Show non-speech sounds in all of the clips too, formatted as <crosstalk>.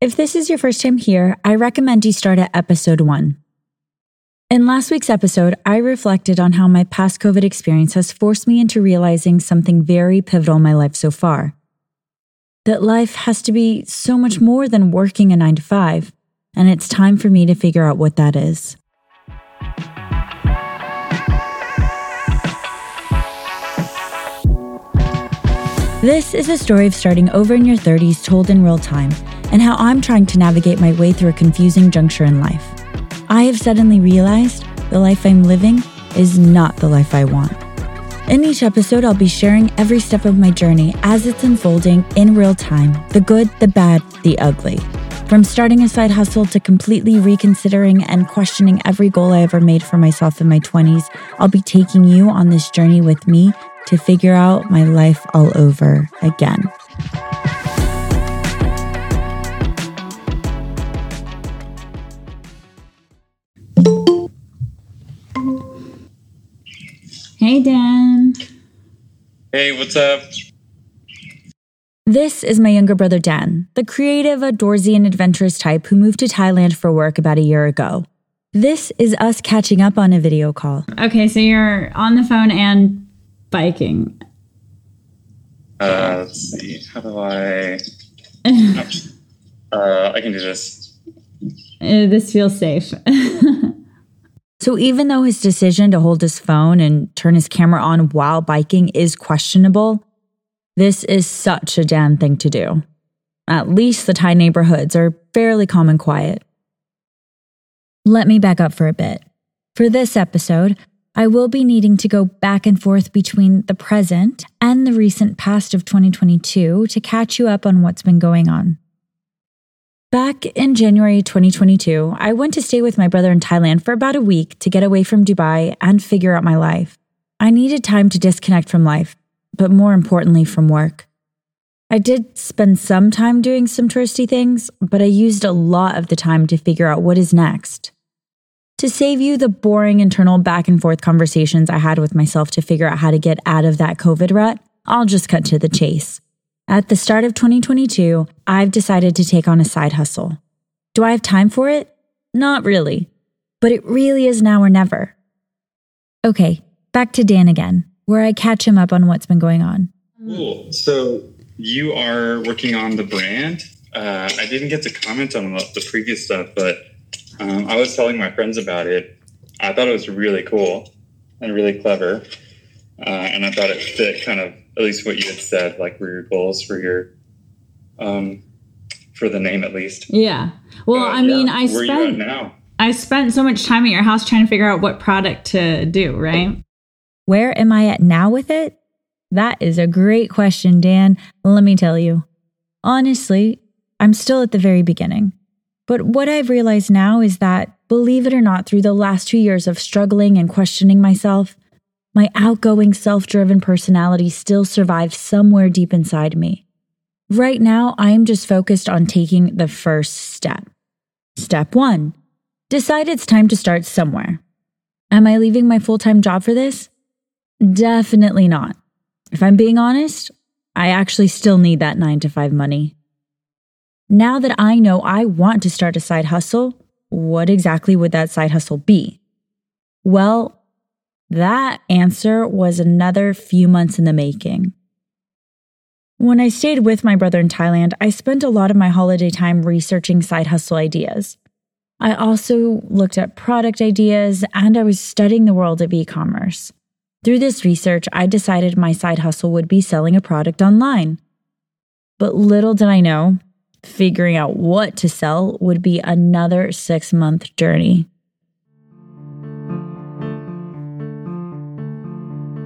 If this is your first time here, I recommend you start at episode one. In last week's episode, I reflected on how my past COVID experience has forced me into realizing something very pivotal in my life so far that life has to be so much more than working a nine to five, and it's time for me to figure out what that is. This is a story of starting over in your 30s told in real time and how I'm trying to navigate my way through a confusing juncture in life. I have suddenly realized the life I'm living is not the life I want. In each episode, I'll be sharing every step of my journey as it's unfolding in real time the good, the bad, the ugly. From starting a side hustle to completely reconsidering and questioning every goal I ever made for myself in my 20s, I'll be taking you on this journey with me to figure out my life all over again. Hey, Dan. Hey, what's up? This is my younger brother, Dan, the creative, outdoorsy, and adventurous type who moved to Thailand for work about a year ago. This is us catching up on a video call. Okay, so you're on the phone and biking. Uh, let's see. How do I? <laughs> uh, I can do this. Uh, this feels safe. <laughs> So even though his decision to hold his phone and turn his camera on while biking is questionable, this is such a Dan thing to do. At least the Thai neighborhoods are fairly calm and quiet. Let me back up for a bit. For this episode, I will be needing to go back and forth between the present and the recent past of 2022 to catch you up on what's been going on. Back in January 2022, I went to stay with my brother in Thailand for about a week to get away from Dubai and figure out my life. I needed time to disconnect from life, but more importantly, from work. I did spend some time doing some touristy things, but I used a lot of the time to figure out what is next. To save you the boring internal back and forth conversations I had with myself to figure out how to get out of that COVID rut, I'll just cut to the chase. At the start of 2022, I've decided to take on a side hustle. Do I have time for it? Not really, but it really is now or never. Okay, back to Dan again, where I catch him up on what's been going on. Cool. So you are working on the brand. Uh, I didn't get to comment on the previous stuff, but um, I was telling my friends about it. I thought it was really cool and really clever, uh, and I thought it fit kind of at least what you had said, like were your goals for your um for the name at least. Yeah. Well, I mean, I Where spent now? I spent so much time at your house trying to figure out what product to do, right? Where am I at now with it? That is a great question, Dan. Let me tell you. Honestly, I'm still at the very beginning. But what I've realized now is that, believe it or not, through the last two years of struggling and questioning myself, my outgoing, self driven personality still survives somewhere deep inside me. Right now, I am just focused on taking the first step. Step one decide it's time to start somewhere. Am I leaving my full time job for this? Definitely not. If I'm being honest, I actually still need that nine to five money. Now that I know I want to start a side hustle, what exactly would that side hustle be? Well, that answer was another few months in the making. When I stayed with my brother in Thailand, I spent a lot of my holiday time researching side hustle ideas. I also looked at product ideas and I was studying the world of e commerce. Through this research, I decided my side hustle would be selling a product online. But little did I know, figuring out what to sell would be another six month journey.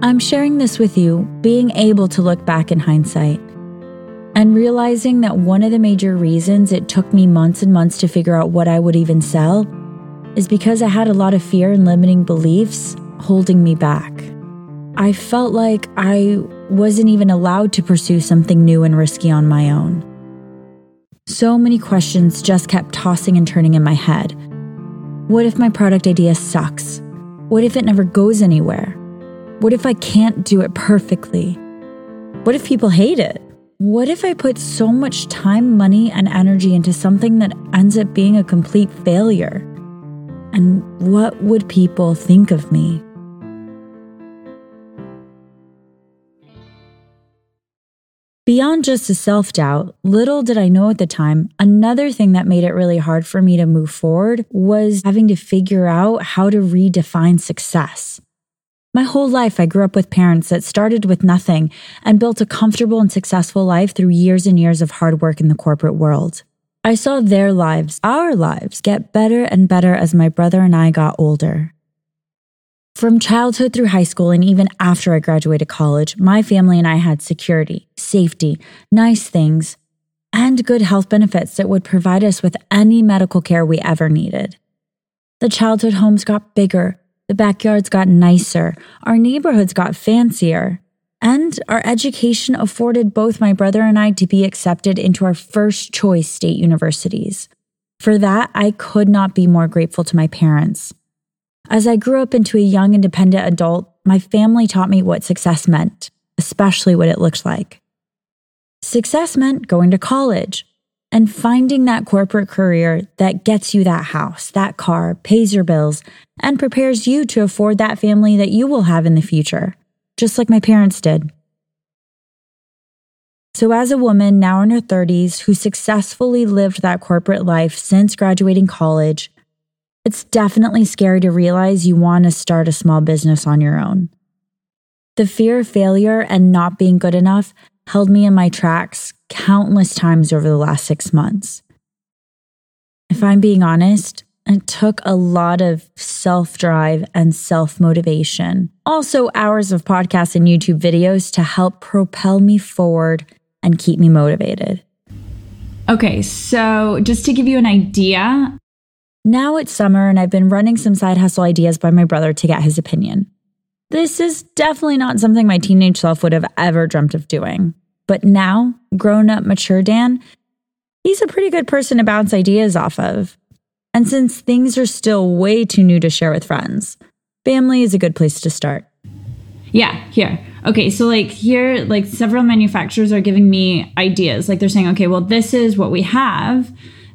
I'm sharing this with you, being able to look back in hindsight and realizing that one of the major reasons it took me months and months to figure out what I would even sell is because I had a lot of fear and limiting beliefs holding me back. I felt like I wasn't even allowed to pursue something new and risky on my own. So many questions just kept tossing and turning in my head. What if my product idea sucks? What if it never goes anywhere? What if I can't do it perfectly? What if people hate it? what if I put so much time, money, and energy into something that ends up being a complete failure? And what would people think of me? Beyond just the self doubt, little did I know at the time, another thing that made it really hard for me to move forward was having to figure out how to redefine success. My whole life, I grew up with parents that started with nothing and built a comfortable and successful life through years and years of hard work in the corporate world. I saw their lives, our lives, get better and better as my brother and I got older. From childhood through high school and even after I graduated college, my family and I had security, safety, nice things, and good health benefits that would provide us with any medical care we ever needed. The childhood homes got bigger, the backyards got nicer, our neighborhoods got fancier, and our education afforded both my brother and I to be accepted into our first choice state universities. For that, I could not be more grateful to my parents. As I grew up into a young, independent adult, my family taught me what success meant, especially what it looked like. Success meant going to college and finding that corporate career that gets you that house, that car, pays your bills, and prepares you to afford that family that you will have in the future, just like my parents did. So, as a woman now in her 30s who successfully lived that corporate life since graduating college, it's definitely scary to realize you want to start a small business on your own. The fear of failure and not being good enough held me in my tracks countless times over the last six months. If I'm being honest, it took a lot of self drive and self motivation, also hours of podcasts and YouTube videos to help propel me forward and keep me motivated. Okay, so just to give you an idea, now it's summer and I've been running some side hustle ideas by my brother to get his opinion. This is definitely not something my teenage self would have ever dreamt of doing. But now, grown up, mature Dan, he's a pretty good person to bounce ideas off of. And since things are still way too new to share with friends, family is a good place to start. Yeah, here. Okay, so like here, like several manufacturers are giving me ideas. Like they're saying, okay, well, this is what we have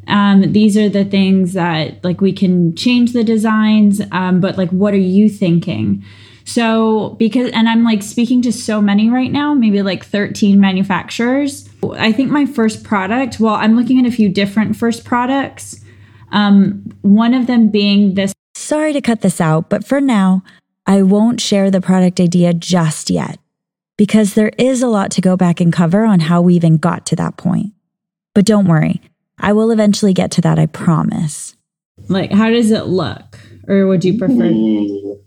um, these are the things that like we can change the designs um, but like what are you thinking so because and i'm like speaking to so many right now maybe like 13 manufacturers i think my first product well i'm looking at a few different first products um, one of them being this sorry to cut this out but for now i won't share the product idea just yet because there is a lot to go back and cover on how we even got to that point but don't worry I will eventually get to that, I promise. Like, how does it look? Or would you prefer? Ooh.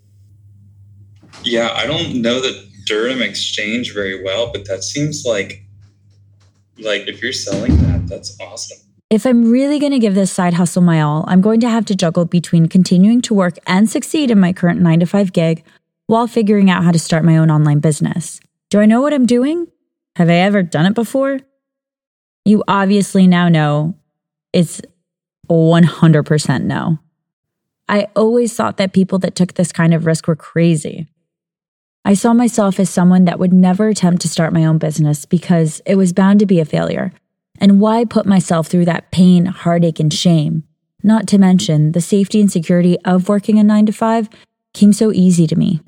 Yeah, I don't know the dirham exchange very well, but that seems like like if you're selling that, that's awesome. If I'm really going to give this side hustle my all, I'm going to have to juggle between continuing to work and succeed in my current 9 to 5 gig while figuring out how to start my own online business. Do I know what I'm doing? Have I ever done it before? You obviously now know it's 100% no. I always thought that people that took this kind of risk were crazy. I saw myself as someone that would never attempt to start my own business because it was bound to be a failure. And why put myself through that pain, heartache, and shame? Not to mention, the safety and security of working a nine to five came so easy to me.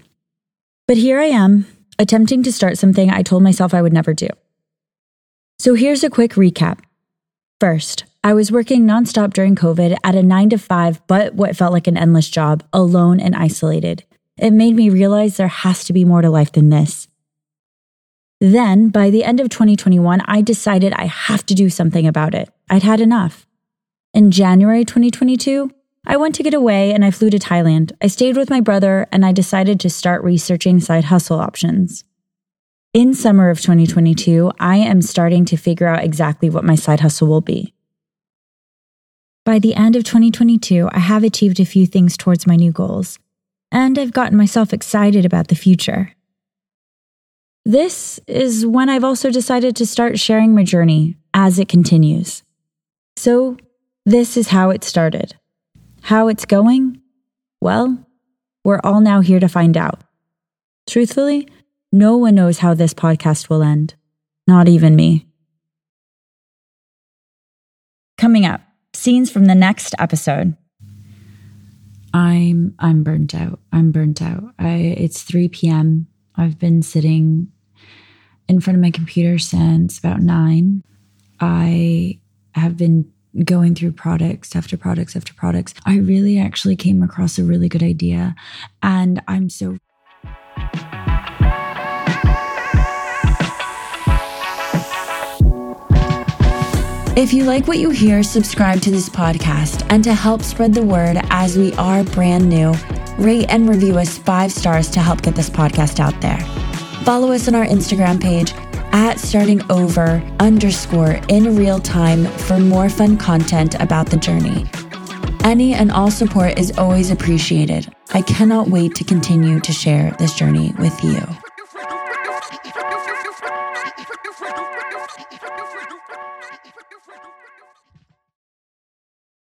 But here I am, attempting to start something I told myself I would never do. So here's a quick recap. First, I was working nonstop during COVID at a nine to five, but what felt like an endless job, alone and isolated. It made me realize there has to be more to life than this. Then, by the end of 2021, I decided I have to do something about it. I'd had enough. In January 2022, I went to get away and I flew to Thailand. I stayed with my brother and I decided to start researching side hustle options. In summer of 2022, I am starting to figure out exactly what my side hustle will be. By the end of 2022, I have achieved a few things towards my new goals, and I've gotten myself excited about the future. This is when I've also decided to start sharing my journey as it continues. So, this is how it started. How it's going? Well, we're all now here to find out. Truthfully, no one knows how this podcast will end, not even me. Coming up, scenes from the next episode. I'm I'm burnt out. I'm burnt out. I it's 3 p.m. I've been sitting in front of my computer since about 9. I have been going through products after products after products. I really actually came across a really good idea and I'm so If you like what you hear, subscribe to this podcast. And to help spread the word as we are brand new, rate and review us five stars to help get this podcast out there. Follow us on our Instagram page at starting over underscore in real time for more fun content about the journey. Any and all support is always appreciated. I cannot wait to continue to share this journey with you.